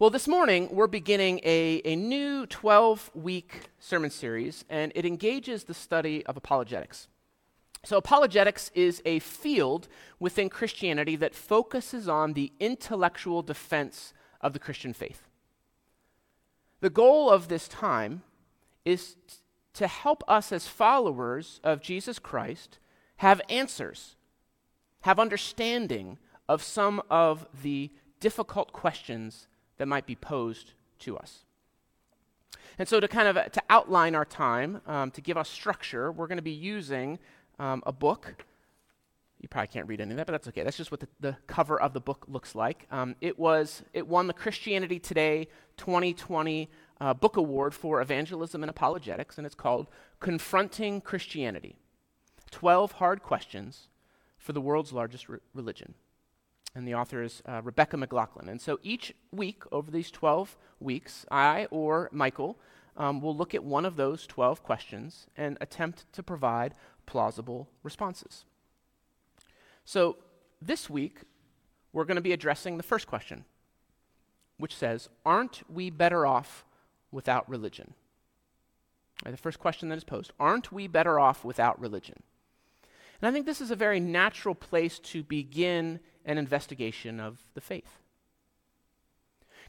Well, this morning we're beginning a, a new 12 week sermon series, and it engages the study of apologetics. So, apologetics is a field within Christianity that focuses on the intellectual defense of the Christian faith. The goal of this time is to help us as followers of Jesus Christ have answers, have understanding of some of the difficult questions that might be posed to us. And so, to kind of to outline our time, um, to give us structure, we're going to be using um, a book. You probably can't read any of that, but that's okay. That's just what the, the cover of the book looks like. Um, it was it won the Christianity Today 2020 uh, Book Award for Evangelism and Apologetics, and it's called "Confronting Christianity: Twelve Hard Questions for the World's Largest Re- Religion." And the author is uh, Rebecca McLaughlin. And so each week, over these 12 weeks, I or Michael um, will look at one of those 12 questions and attempt to provide plausible responses. So this week, we're going to be addressing the first question, which says, Aren't we better off without religion? Right, the first question that is posed Aren't we better off without religion? And I think this is a very natural place to begin an investigation of the faith.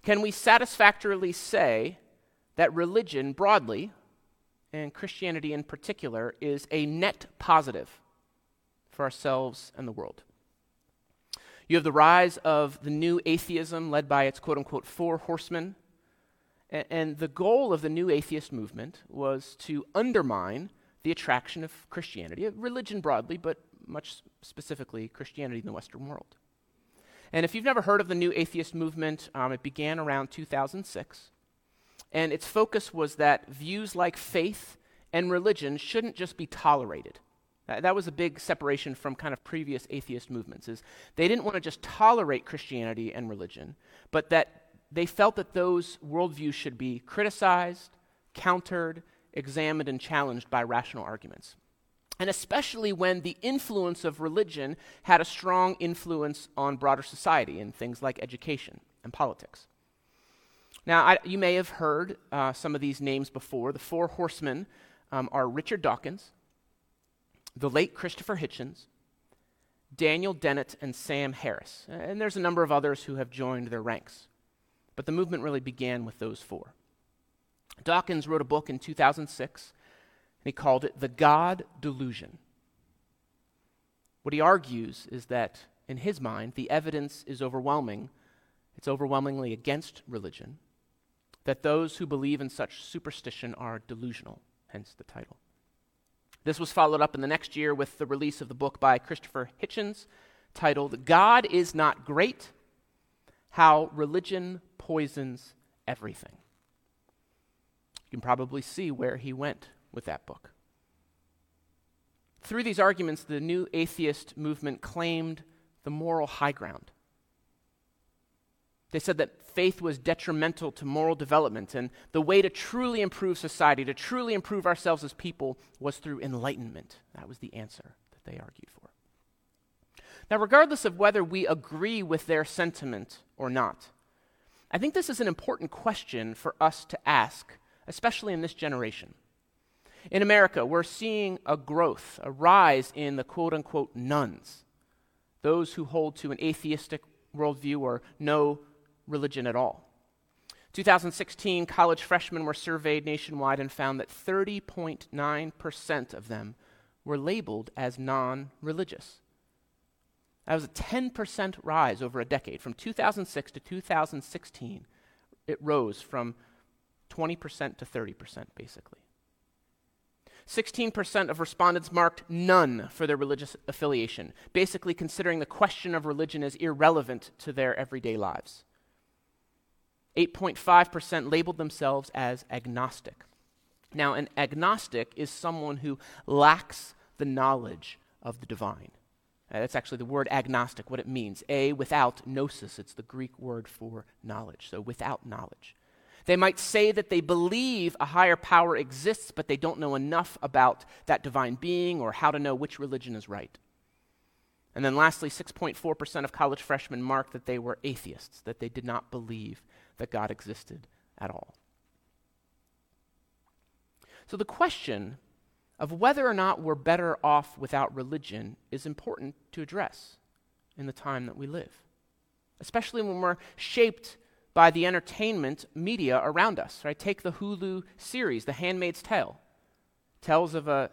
Can we satisfactorily say that religion broadly, and Christianity in particular, is a net positive for ourselves and the world? You have the rise of the new atheism led by its quote unquote four horsemen. And the goal of the new atheist movement was to undermine the attraction of Christianity, religion broadly, but much specifically Christianity in the Western world. And if you've never heard of the new atheist movement, um, it began around 2006. And its focus was that views like faith and religion shouldn't just be tolerated. that was a big separation from kind of previous atheist movements is they didn't want to just tolerate Christianity and religion, but that they felt that those worldviews should be criticized, countered, examined, and challenged by rational arguments and especially when the influence of religion had a strong influence on broader society in things like education and politics. Now, I, you may have heard uh, some of these names before. The four horsemen um, are Richard Dawkins, the late Christopher Hitchens, Daniel Dennett, and Sam Harris. And there's a number of others who have joined their ranks. But the movement really began with those four. Dawkins wrote a book in 2006 and he called it the God delusion. What he argues is that, in his mind, the evidence is overwhelming. It's overwhelmingly against religion, that those who believe in such superstition are delusional, hence the title. This was followed up in the next year with the release of the book by Christopher Hitchens titled God is Not Great How Religion Poisons Everything. You can probably see where he went with that book. Through these arguments, the new atheist movement claimed the moral high ground. They said that faith was detrimental to moral development, and the way to truly improve society, to truly improve ourselves as people, was through enlightenment. That was the answer that they argued for. Now, regardless of whether we agree with their sentiment or not, I think this is an important question for us to ask, especially in this generation. In America, we're seeing a growth, a rise in the quote unquote nones, those who hold to an atheistic worldview or no religion at all. 2016, college freshmen were surveyed nationwide and found that 30.9% of them were labeled as non religious. That was a 10% rise over a decade. From 2006 to 2016, it rose from 20% to 30%, basically. 16% of respondents marked none for their religious affiliation, basically considering the question of religion as irrelevant to their everyday lives. 8.5% labeled themselves as agnostic. Now, an agnostic is someone who lacks the knowledge of the divine. Uh, that's actually the word agnostic, what it means. A without gnosis, it's the Greek word for knowledge, so without knowledge. They might say that they believe a higher power exists, but they don't know enough about that divine being or how to know which religion is right. And then lastly, 6.4% of college freshmen marked that they were atheists, that they did not believe that God existed at all. So the question of whether or not we're better off without religion is important to address in the time that we live, especially when we're shaped by the entertainment media around us. Right? Take the Hulu series, The Handmaid's Tale. Tells of a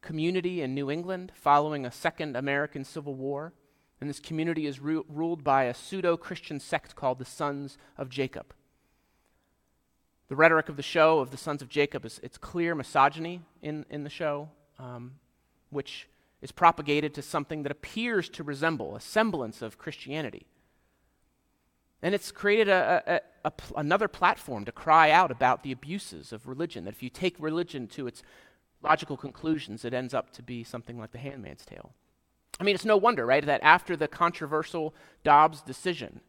community in New England following a second American Civil War. And this community is ru- ruled by a pseudo Christian sect called the Sons of Jacob. The rhetoric of the show of the Sons of Jacob is it's clear misogyny in, in the show, um, which is propagated to something that appears to resemble a semblance of Christianity. And it's created a, a, a, another platform to cry out about the abuses of religion. That if you take religion to its logical conclusions, it ends up to be something like the handmaid's tale. I mean, it's no wonder, right, that after the controversial Dobbs decision,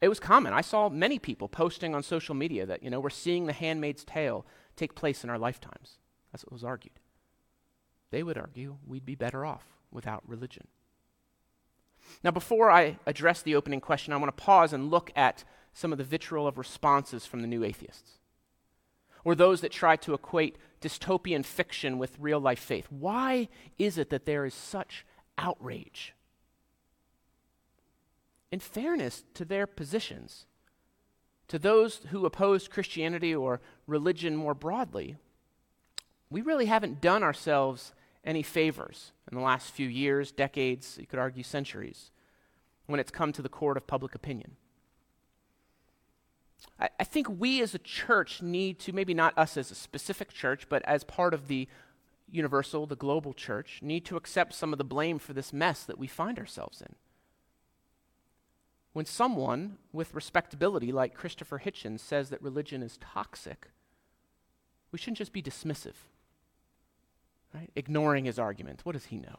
it was common. I saw many people posting on social media that, you know, we're seeing the handmaid's tale take place in our lifetimes. That's what was argued. They would argue we'd be better off without religion. Now, before I address the opening question, I want to pause and look at some of the vitriol of responses from the new atheists, or those that try to equate dystopian fiction with real life faith. Why is it that there is such outrage? In fairness to their positions, to those who oppose Christianity or religion more broadly, we really haven't done ourselves any favors in the last few years, decades, you could argue centuries, when it's come to the court of public opinion. I, I think we as a church need to, maybe not us as a specific church, but as part of the universal, the global church, need to accept some of the blame for this mess that we find ourselves in. When someone with respectability, like Christopher Hitchens, says that religion is toxic, we shouldn't just be dismissive, right? ignoring his argument. What does he know?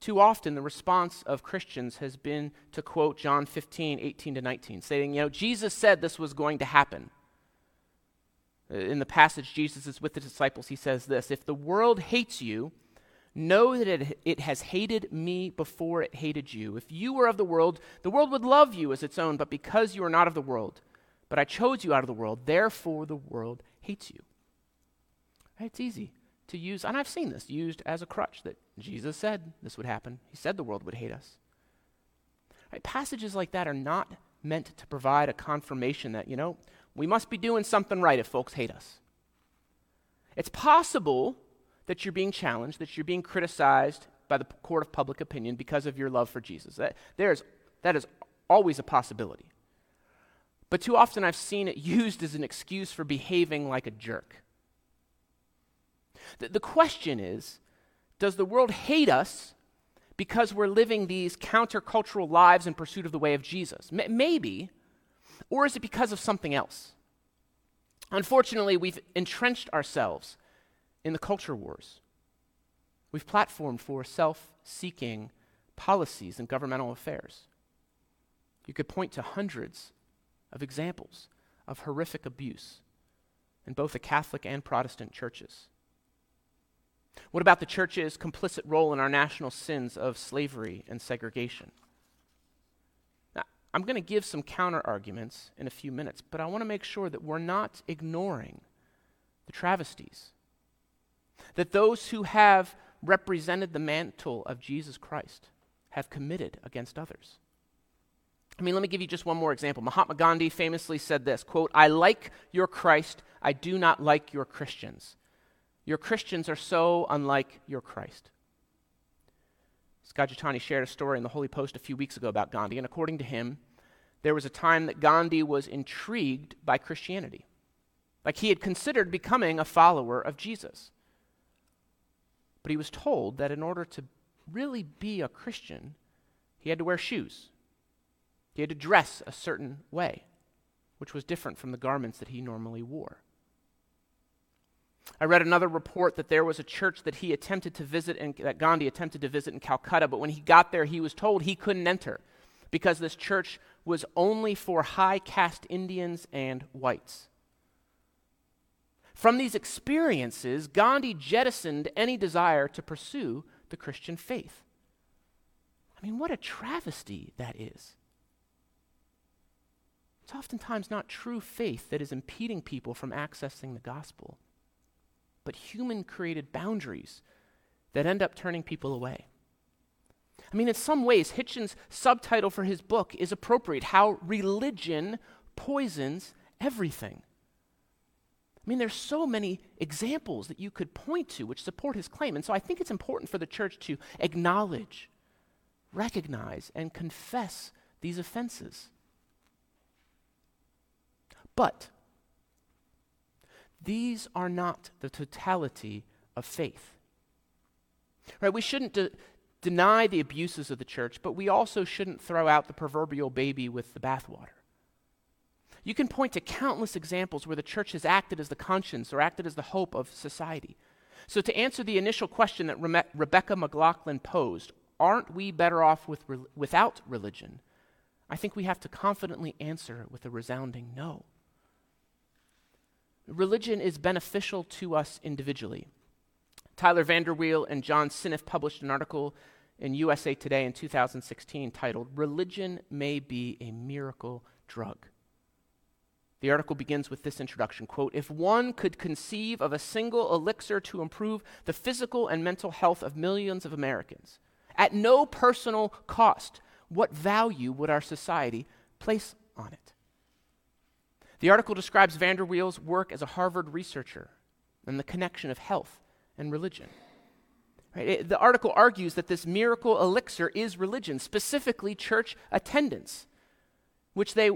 Too often, the response of Christians has been to quote John 15, 18 to 19, saying, You know, Jesus said this was going to happen. Uh, in the passage, Jesus is with the disciples. He says this If the world hates you, know that it, it has hated me before it hated you. If you were of the world, the world would love you as its own, but because you are not of the world, but I chose you out of the world, therefore the world hates you. Right? It's easy to use, and I've seen this used as a crutch that Jesus said this would happen. He said the world would hate us. Right? Passages like that are not meant to provide a confirmation that, you know, we must be doing something right if folks hate us. It's possible that you're being challenged, that you're being criticized by the court of public opinion because of your love for Jesus. That, there's, that is always a possibility. But too often I've seen it used as an excuse for behaving like a jerk. The, the question is Does the world hate us because we're living these countercultural lives in pursuit of the way of Jesus? M- maybe. Or is it because of something else? Unfortunately, we've entrenched ourselves in the culture wars. We've platformed for self seeking policies and governmental affairs. You could point to hundreds of examples of horrific abuse in both the Catholic and Protestant churches. What about the church's complicit role in our national sins of slavery and segregation? Now, I'm going to give some counter arguments in a few minutes, but I want to make sure that we're not ignoring the travesties. That those who have represented the mantle of Jesus Christ have committed against others. I mean, let me give you just one more example. Mahatma Gandhi famously said this quote, I like your Christ, I do not like your Christians. Your Christians are so unlike your Christ. Scott Jethani shared a story in the Holy Post a few weeks ago about Gandhi, and according to him, there was a time that Gandhi was intrigued by Christianity. Like he had considered becoming a follower of Jesus. But he was told that in order to really be a Christian, he had to wear shoes. He had to dress a certain way, which was different from the garments that he normally wore. I read another report that there was a church that he attempted to visit, in, that Gandhi attempted to visit in Calcutta, but when he got there, he was told he couldn't enter because this church was only for high caste Indians and whites. From these experiences, Gandhi jettisoned any desire to pursue the Christian faith. I mean, what a travesty that is. It's oftentimes not true faith that is impeding people from accessing the gospel, but human created boundaries that end up turning people away. I mean, in some ways, Hitchens' subtitle for his book is appropriate How Religion Poisons Everything. I mean, there's so many examples that you could point to which support his claim. And so I think it's important for the church to acknowledge, recognize, and confess these offenses. But these are not the totality of faith. Right? We shouldn't de- deny the abuses of the church, but we also shouldn't throw out the proverbial baby with the bathwater. You can point to countless examples where the church has acted as the conscience or acted as the hope of society. So, to answer the initial question that Re- Rebecca McLaughlin posed, aren't we better off with re- without religion? I think we have to confidently answer with a resounding no. Religion is beneficial to us individually. Tyler VanderWeele and John Siniff published an article in USA Today in 2016 titled Religion May Be a Miracle Drug. The article begins with this introduction quote, If one could conceive of a single elixir to improve the physical and mental health of millions of Americans, at no personal cost, what value would our society place on it? The article describes VanderWeele's work as a Harvard researcher and the connection of health and religion. Right? It, the article argues that this miracle elixir is religion, specifically church attendance, which they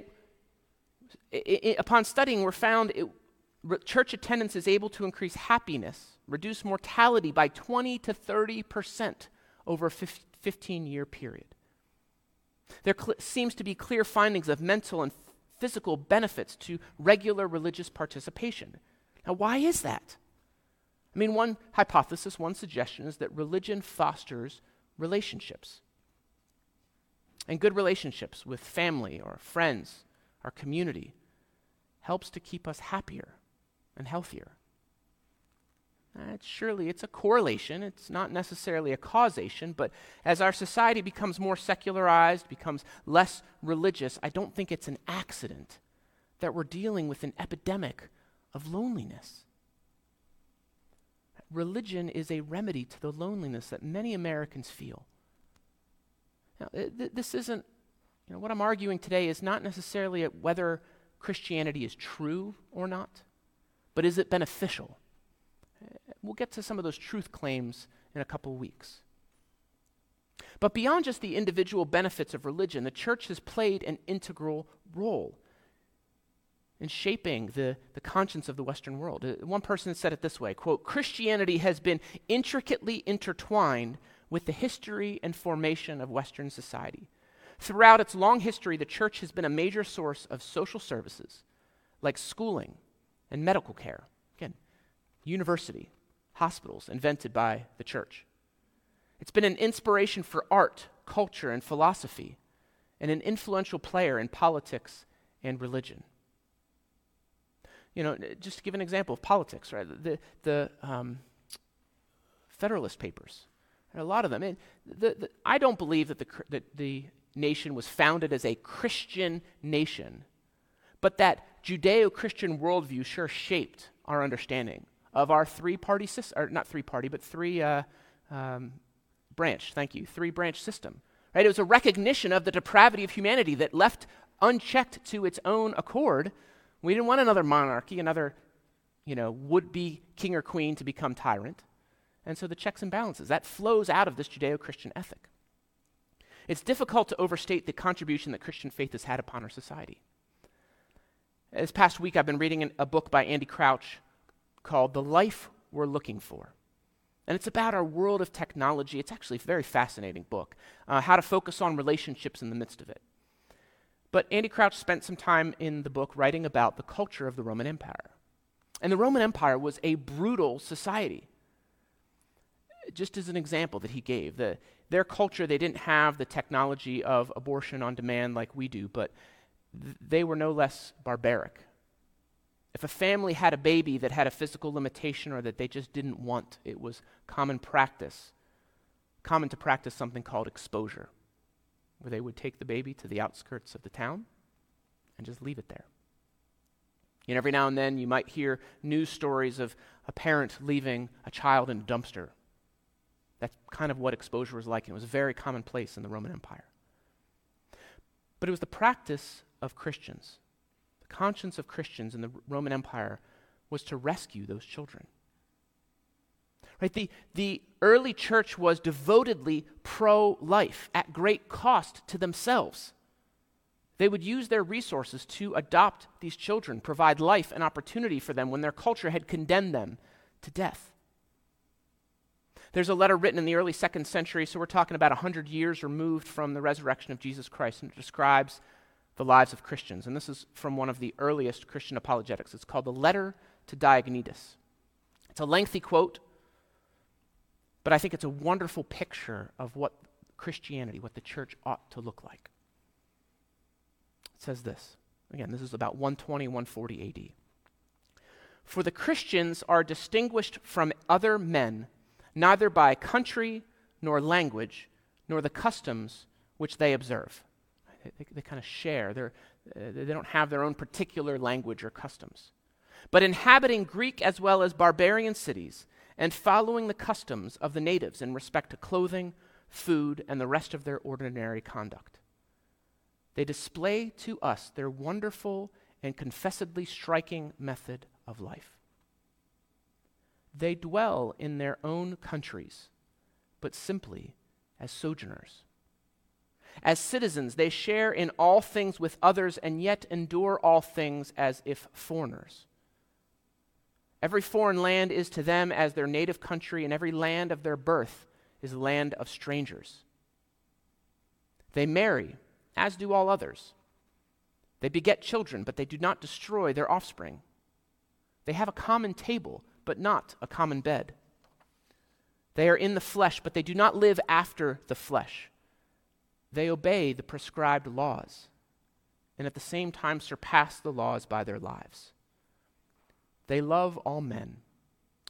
it, it, upon studying, we're found it, re, church attendance is able to increase happiness, reduce mortality by 20 to 30 percent over a 15 year period. There cl- seems to be clear findings of mental and physical benefits to regular religious participation. Now, why is that? I mean, one hypothesis, one suggestion is that religion fosters relationships. And good relationships with family or friends, our community, helps to keep us happier and healthier. Uh, surely it's a correlation. It's not necessarily a causation, but as our society becomes more secularized, becomes less religious, I don't think it's an accident that we're dealing with an epidemic of loneliness. Religion is a remedy to the loneliness that many Americans feel. Now, th- this isn't, you know, what I'm arguing today is not necessarily whether Christianity is true or not, but is it beneficial? We'll get to some of those truth claims in a couple weeks. But beyond just the individual benefits of religion, the church has played an integral role in shaping the, the conscience of the Western world. Uh, one person said it this way quote, Christianity has been intricately intertwined with the history and formation of Western society. Throughout its long history, the church has been a major source of social services like schooling and medical care. Again, university, hospitals invented by the church. It's been an inspiration for art, culture, and philosophy, and an influential player in politics and religion. You know, just to give an example of politics, right? The, the um, Federalist Papers, a lot of them. And the, the, I don't believe that the, that the nation was founded as a Christian nation, but that Judeo Christian worldview sure shaped our understanding of our three party system, or not three party, but three uh, um, branch, thank you, three branch system. Right? It was a recognition of the depravity of humanity that left unchecked to its own accord. We didn't want another monarchy, another you know, would be king or queen to become tyrant. And so the checks and balances, that flows out of this Judeo Christian ethic. It's difficult to overstate the contribution that Christian faith has had upon our society. This past week, I've been reading a book by Andy Crouch called The Life We're Looking For. And it's about our world of technology. It's actually a very fascinating book, uh, how to focus on relationships in the midst of it. But Andy Crouch spent some time in the book writing about the culture of the Roman Empire. And the Roman Empire was a brutal society. Just as an example that he gave, the, their culture, they didn't have the technology of abortion on demand like we do, but th- they were no less barbaric. If a family had a baby that had a physical limitation or that they just didn't want, it was common practice, common to practice something called exposure, where they would take the baby to the outskirts of the town and just leave it there. And every now and then you might hear news stories of a parent leaving a child in a dumpster. That's kind of what exposure was like, and it was very commonplace in the Roman Empire. But it was the practice of Christians, conscience of Christians in the Roman Empire was to rescue those children. Right? The, the early church was devotedly pro life at great cost to themselves. They would use their resources to adopt these children, provide life and opportunity for them when their culture had condemned them to death. There's a letter written in the early second century, so we're talking about 100 years removed from the resurrection of Jesus Christ, and it describes the lives of Christians. And this is from one of the earliest Christian apologetics. It's called the Letter to Diognetus. It's a lengthy quote, but I think it's a wonderful picture of what Christianity, what the church ought to look like. It says this. Again, this is about 120, 140 AD. For the Christians are distinguished from other men neither by country nor language nor the customs which they observe. They, they, kind of share. They're, uh, they don't have their own particular language or customs. But inhabiting Greek as well as barbarian cities and following the customs of the natives in respect to clothing, food, and the rest of their ordinary conduct. They display to us their wonderful and confessedly striking method of life. They dwell in their own countries, but simply as sojourners. As citizens, they share in all things with others and yet endure all things as if foreigners. Every foreign land is to them as their native country, and every land of their birth is land of strangers. They marry, as do all others. They beget children, but they do not destroy their offspring. They have a common table, but not a common bed. They are in the flesh, but they do not live after the flesh. They obey the prescribed laws, and at the same time surpass the laws by their lives. They love all men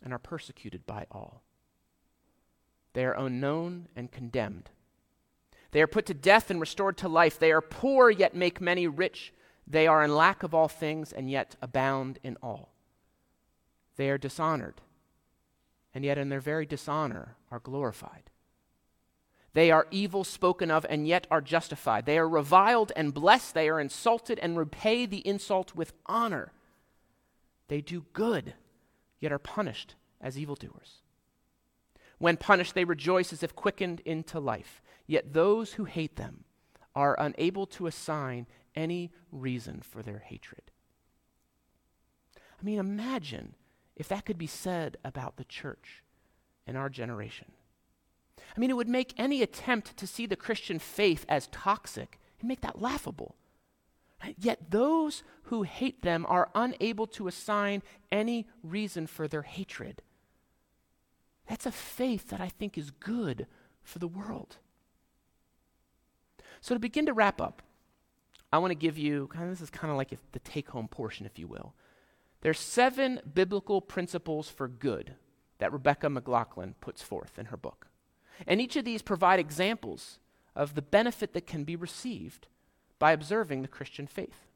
and are persecuted by all. They are unknown and condemned. They are put to death and restored to life. They are poor, yet make many rich. They are in lack of all things, and yet abound in all. They are dishonored, and yet in their very dishonor are glorified. They are evil spoken of, and yet are justified. They are reviled and blessed. They are insulted and repay the insult with honor. They do good, yet are punished as evildoers. When punished, they rejoice as if quickened into life. Yet those who hate them are unable to assign any reason for their hatred. I mean, imagine if that could be said about the church in our generation. I mean, it would make any attempt to see the Christian faith as toxic, and make that laughable. Yet those who hate them are unable to assign any reason for their hatred. That's a faith that I think is good for the world. So, to begin to wrap up, I want to give you kind of this is kind of like the take home portion, if you will. There's seven biblical principles for good that Rebecca McLaughlin puts forth in her book. And each of these provide examples of the benefit that can be received by observing the Christian faith.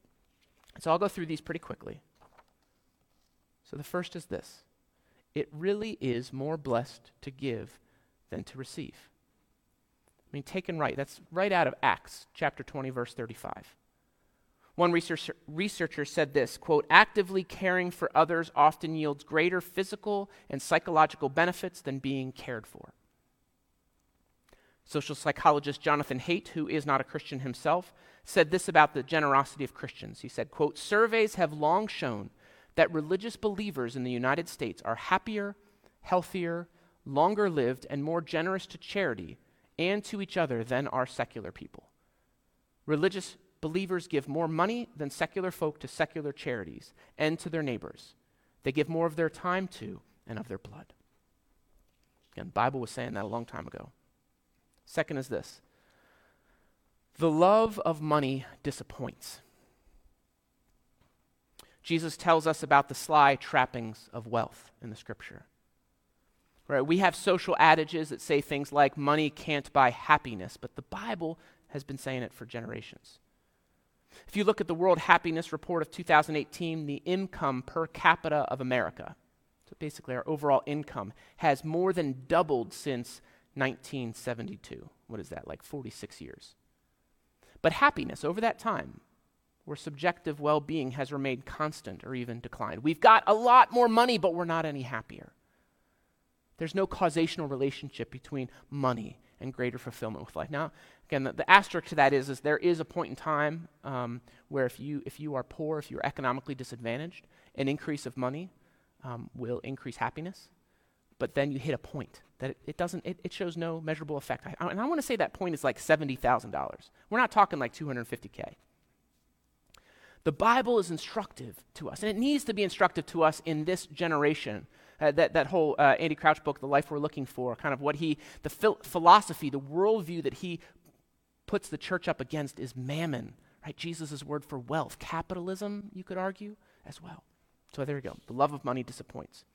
So I'll go through these pretty quickly. So the first is this it really is more blessed to give than to receive. I mean, taken right, that's right out of Acts chapter 20, verse 35. One researcher, researcher said this quote, actively caring for others often yields greater physical and psychological benefits than being cared for. Social psychologist Jonathan Haidt, who is not a Christian himself, said this about the generosity of Christians. He said, quote, surveys have long shown that religious believers in the United States are happier, healthier, longer lived, and more generous to charity and to each other than are secular people. Religious believers give more money than secular folk to secular charities and to their neighbors. They give more of their time to and of their blood. Again, the Bible was saying that a long time ago. Second is this the love of money disappoints. Jesus tells us about the sly trappings of wealth in the scripture. Right? We have social adages that say things like money can't buy happiness, but the Bible has been saying it for generations. If you look at the World Happiness Report of 2018, the income per capita of America, so basically our overall income, has more than doubled since 1972. What is that, like 46 years? But happiness over that time, where subjective well being has remained constant or even declined. We've got a lot more money, but we're not any happier. There's no causational relationship between money and greater fulfillment with life. Now, again, the, the asterisk to that is, is there is a point in time um, where if you, if you are poor, if you're economically disadvantaged, an increase of money um, will increase happiness. But then you hit a point that it, it doesn't, it, it, shows no measurable effect. I, and I want to say that point is like $70,000. We're not talking like 250K. The Bible is instructive to us, and it needs to be instructive to us in this generation uh, that, that whole uh, Andy Crouch book, The Life We're Looking For, kind of what he, the phil- philosophy, the worldview that he puts the church up against is mammon, right? Jesus' word for wealth. Capitalism, you could argue, as well. So there you go. The love of money disappoints.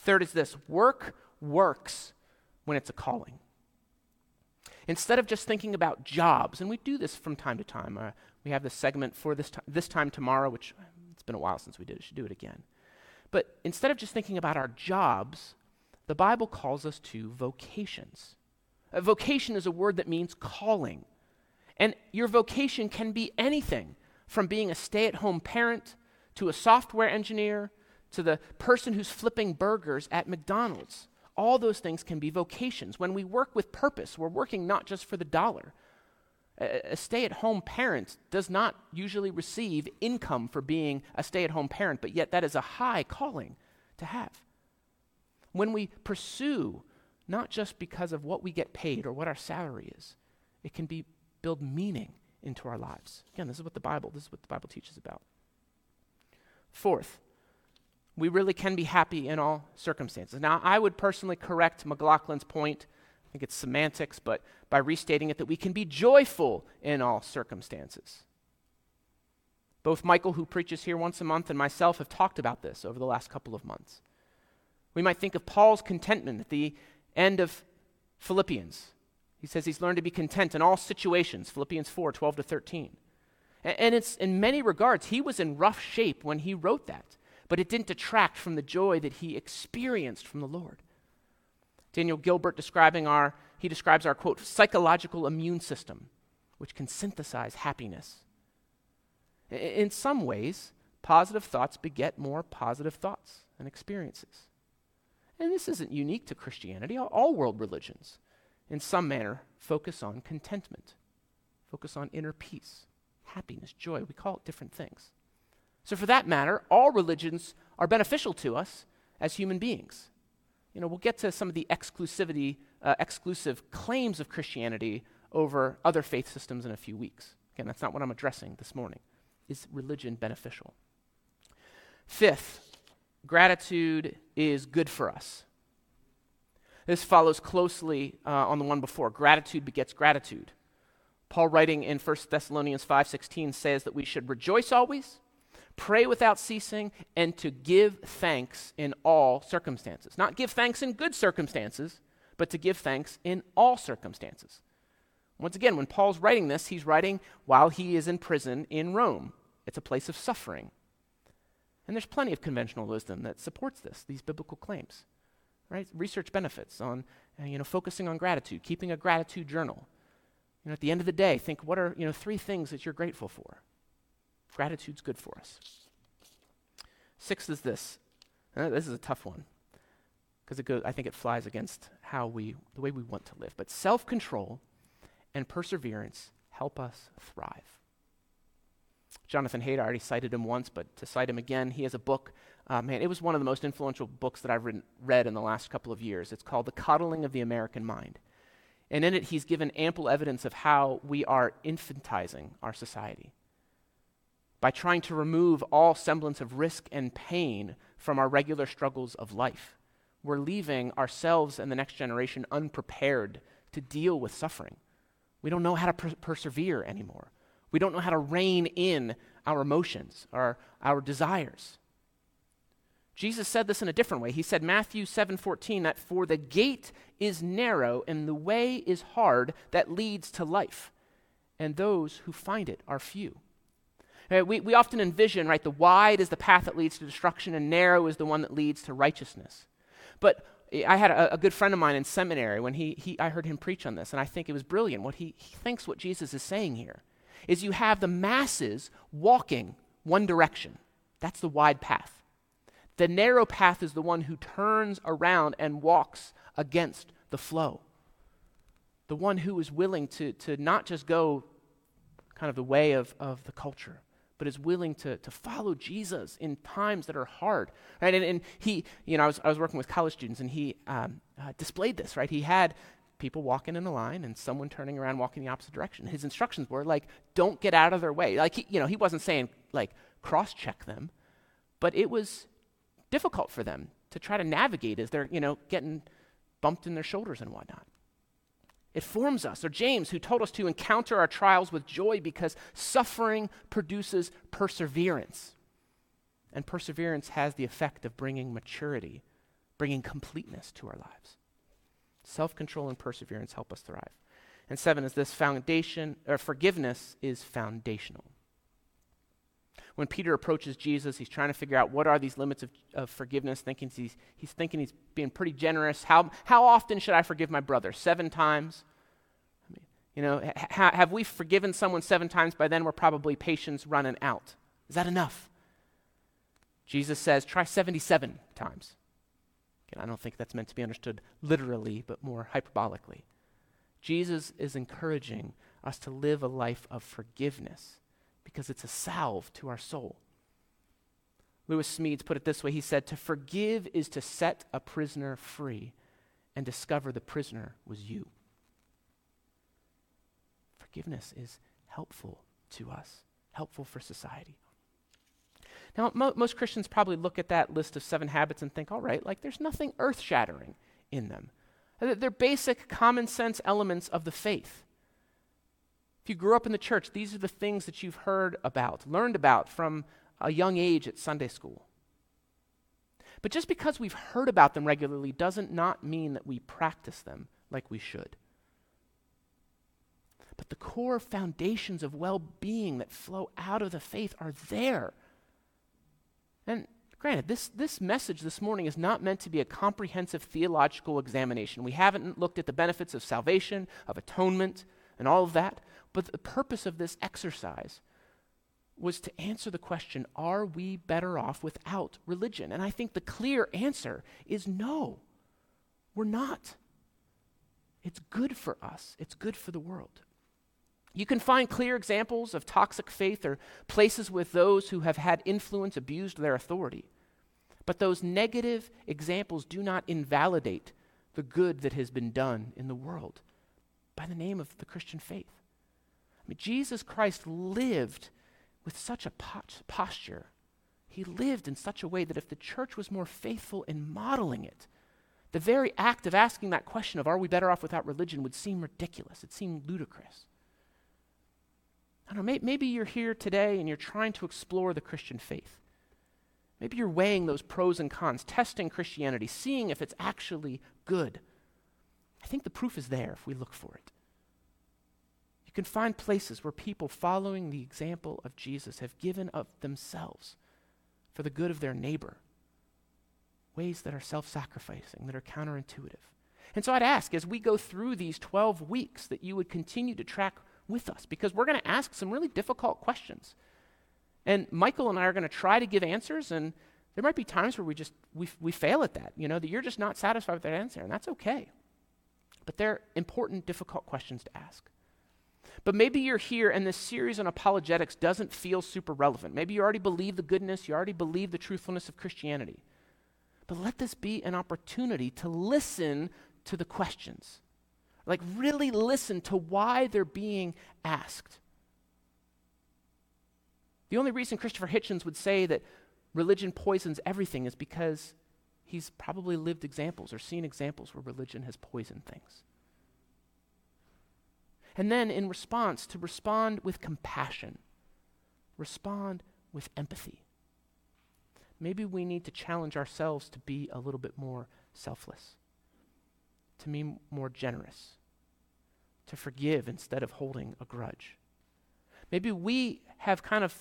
Third is this work works when it's a calling. Instead of just thinking about jobs, and we do this from time to time, uh, we have this segment for this, t- this time tomorrow, which it's been a while since we did it, should do it again. But instead of just thinking about our jobs, the Bible calls us to vocations. A vocation is a word that means calling. And your vocation can be anything from being a stay at home parent to a software engineer to the person who's flipping burgers at McDonald's. All those things can be vocations. When we work with purpose, we're working not just for the dollar, a, stay at home parent does not usually receive income for being a stay at home parent, but yet that is a high calling to have. When we pursue, not just because of what we get paid or what our salary is, it can be build meaning into our lives. Again, this is what the Bible, this is what the Bible teaches about. Fourth, we really can be happy in all circumstances. Now, I would personally correct McLaughlin's point I think it's semantics, but by restating it, that we can be joyful in all circumstances. Both Michael, who preaches here once a month, and myself have talked about this over the last couple of months. We might think of Paul's contentment at the end of Philippians. He says he's learned to be content in all situations, Philippians 4 12 to 13. And it's in many regards, he was in rough shape when he wrote that, but it didn't detract from the joy that he experienced from the Lord. Daniel Gilbert describing our, he describes our quote, psychological immune system, which can synthesize happiness. In some ways, positive thoughts beget more positive thoughts and experiences. And this isn't unique to Christianity. All world religions, in some manner, focus on contentment, focus on inner peace, happiness, joy. We call it different things. So, for that matter, all religions are beneficial to us as human beings you know, we'll get to some of the exclusivity, uh, exclusive claims of Christianity over other faith systems in a few weeks. Again, that's not what I'm addressing this morning. Is religion beneficial? Fifth, gratitude is good for us. This follows closely uh, on the one before. Gratitude begets gratitude. Paul writing in 1 Thessalonians 5:16 says that we should rejoice always, pray without ceasing, and to give thanks in all circumstances. Not give thanks in good circumstances, but to give thanks in all circumstances. Once again, when Paul's writing this, he's writing while he is in prison in Rome. It's a place of suffering. And there's plenty of conventional wisdom that supports this, these biblical claims. Right? Research benefits on uh, you know, focusing on gratitude, keeping a gratitude journal. You know, at the end of the day, think what are you know, three things that you're grateful for? Gratitude's good for us. Sixth is this. Uh, this is a tough one because I think it flies against how we, the way we want to live. But self control and perseverance help us thrive. Jonathan Haidt, I already cited him once, but to cite him again, he has a book. Uh, man, it was one of the most influential books that I've read in the last couple of years. It's called The Coddling of the American Mind. And in it, he's given ample evidence of how we are infantizing our society by trying to remove all semblance of risk and pain from our regular struggles of life. We're leaving ourselves and the next generation unprepared to deal with suffering. We don't know how to per- persevere anymore. We don't know how to rein in our emotions, our, our desires. Jesus said this in a different way. He said Matthew 7:14 that for the gate is narrow and the way is hard that leads to life, and those who find it are few. Right? We, we often envision, right, the wide is the path that leads to destruction and narrow is the one that leads to righteousness. But I had a, a, good friend of mine in seminary when he, he, I heard him preach on this, and I think it was brilliant. What he, he thinks what Jesus is saying here is you have the masses walking one direction. That's the wide path. The narrow path is the one who turns around and walks against the flow. The one who is willing to, to not just go kind of the way of, of the culture, but is willing to, to follow Jesus in times that are hard. Right? And, and he, you know, I was, I was working with college students and he um, uh, displayed this, right? He had people walking in a line and someone turning around walking the opposite direction. His instructions were like, don't get out of their way. Like, he, you know, he wasn't saying like cross check them, but it was difficult for them to try to navigate as they're, you know, getting bumped in their shoulders and whatnot. It forms us. Or James, who told us to encounter our trials with joy because suffering produces perseverance. And perseverance has the effect of bringing maturity, bringing completeness to our lives. Self control and perseverance help us thrive. And seven is this foundation, or forgiveness is foundational. When Peter approaches Jesus, he's trying to figure out what are these limits of, of forgiveness, thinking he's, he's thinking he's being pretty generous. How, how often should I forgive my brother? Seven times? I mean, you know, ha- have we forgiven someone seven times? By then, we're probably patience running out. Is that enough? Jesus says, try 77 times. Again, I don't think that's meant to be understood literally, but more hyperbolically. Jesus is encouraging us to live a life of forgiveness because it's a salve to our soul. Lewis Smedes put it this way he said, To forgive is to set a prisoner free and discover the prisoner was you. Forgiveness is helpful to us, helpful for society. Now, mo- most Christians probably look at that list of seven habits and think, all right, like there's nothing earth shattering in them. They're basic common sense elements of the faith. If you grew up in the church, these are the things that you've heard about, learned about from a young age at Sunday school. But just because we've heard about them regularly doesn't not mean that we practice them like we should. But the core foundations of well being that flow out of the faith are there. And granted, this, this message this morning is not meant to be a comprehensive theological examination. We haven't looked at the benefits of salvation, of atonement, and all of that. But the purpose of this exercise was to answer the question are we better off without religion? And I think the clear answer is no, we're not. It's good for us, it's good for the world. You can find clear examples of toxic faith or places with those who have had influence abused their authority. But those negative examples do not invalidate the good that has been done in the world by the name of the Christian faith. Mean, Jesus Christ lived with such a posture. He lived in such a way that if the church was more faithful in modeling it, the very act of asking that question of are we better off without religion would seem ridiculous. It seemed ludicrous. I don't know, may, maybe you're here today and you're trying to explore the Christian faith. Maybe you're weighing those pros and cons, testing Christianity, seeing if it's actually good. I think the proof is there if we look for it. You can find places where people following the example of Jesus have given of themselves for the good of their neighbor. Ways that are self sacrificing, that are counterintuitive. And so I'd ask, as we go through these 12 weeks, that you would continue to track with us because we're going to ask some really difficult questions. And Michael and I are going to try to give answers, and there might be times where we just we, we fail at that, you know, that you're just not satisfied with that answer, and that's okay. But they're important, difficult questions to ask. But maybe you're here and this series on apologetics doesn't feel super relevant. Maybe you already believe the goodness, you already believe the truthfulness of Christianity. But let this be an opportunity to listen to the questions. Like, really listen to why they're being asked. The only reason Christopher Hitchens would say that religion poisons everything is because he's probably lived examples or seen examples where religion has poisoned things. And then, in response, to respond with compassion, respond with empathy. Maybe we need to challenge ourselves to be a little bit more selfless, to be more generous, to forgive instead of holding a grudge. Maybe we have kind of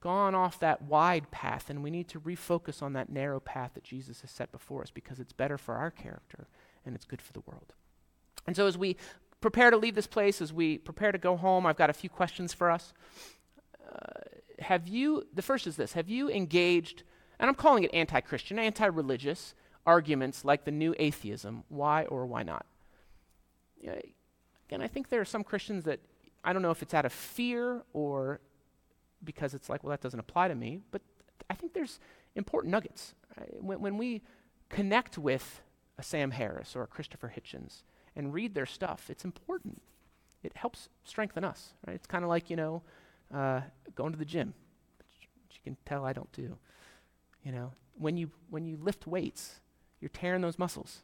gone off that wide path, and we need to refocus on that narrow path that Jesus has set before us because it's better for our character and it's good for the world. And so, as we prepare to leave this place, as we prepare to go home, I've got a few questions for us. Uh, have you, the first is this, have you engaged, and I'm calling it anti Christian, anti religious arguments like the new atheism, why or why not? Again, I think there are some Christians that, I don't know if it's out of fear or because it's like, well, that doesn't apply to me, but I think there's important nuggets. Right? When, when we connect with a Sam Harris or a Christopher Hitchens and read their stuff, it's important. It helps strengthen us. Right? It's kind of like, you know, uh, going to the gym, which, you can tell I don't do. You know, when you, when you lift weights, you're tearing those muscles.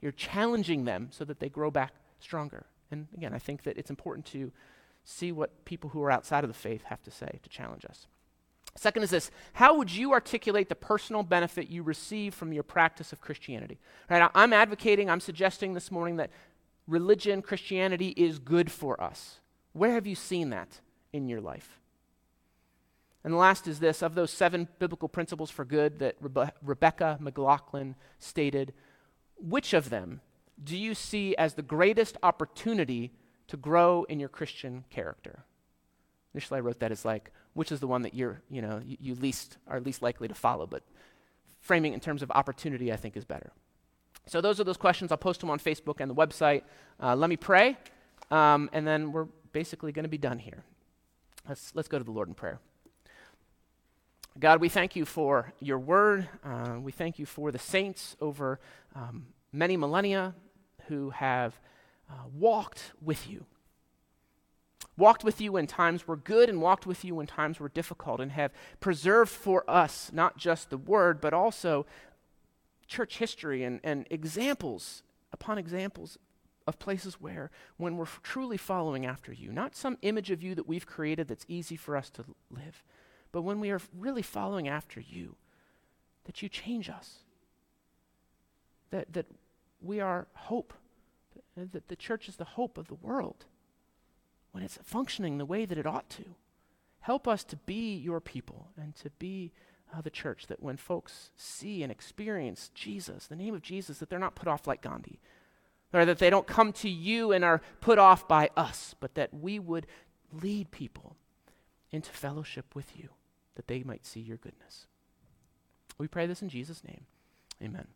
You're challenging them so that they grow back stronger. And again, I think that it's important to see what people who are outside of the faith have to say to challenge us. Second is this How would you articulate the personal benefit you receive from your practice of Christianity? Right, I'm advocating, I'm suggesting this morning that religion, Christianity is good for us. Where have you seen that in your life? And the last is this of those seven biblical principles for good that Rebe- Rebecca McLaughlin stated, which of them do you see as the greatest opportunity to grow in your Christian character? Initially, I wrote that as like, which is the one that you're, you know, you, you least are least likely to follow, but framing in terms of opportunity, I think, is better. So those are those questions. I'll post them on Facebook and the website. Uh, let me pray, um, and then we're basically going to be done here. Let's, let's go to the Lord in prayer. God, we thank you for your word. Uh, we thank you for the saints over um, many millennia who have uh, walked with you. Walked with you when times were good and walked with you when times were difficult, and have preserved for us not just the word, but also church history and, and examples upon examples of places where, when we're truly following after you, not some image of you that we've created that's easy for us to live but when we are really following after you, that you change us, that, that we are hope, that the church is the hope of the world when it's functioning the way that it ought to. Help us to be your people and to be the church that when folks see and experience Jesus, the name of Jesus, that they're not put off like Gandhi, or that they don't come to you and are put off by us, but that we would lead people into fellowship with you that they might see your goodness. We pray this in Jesus' name. Amen.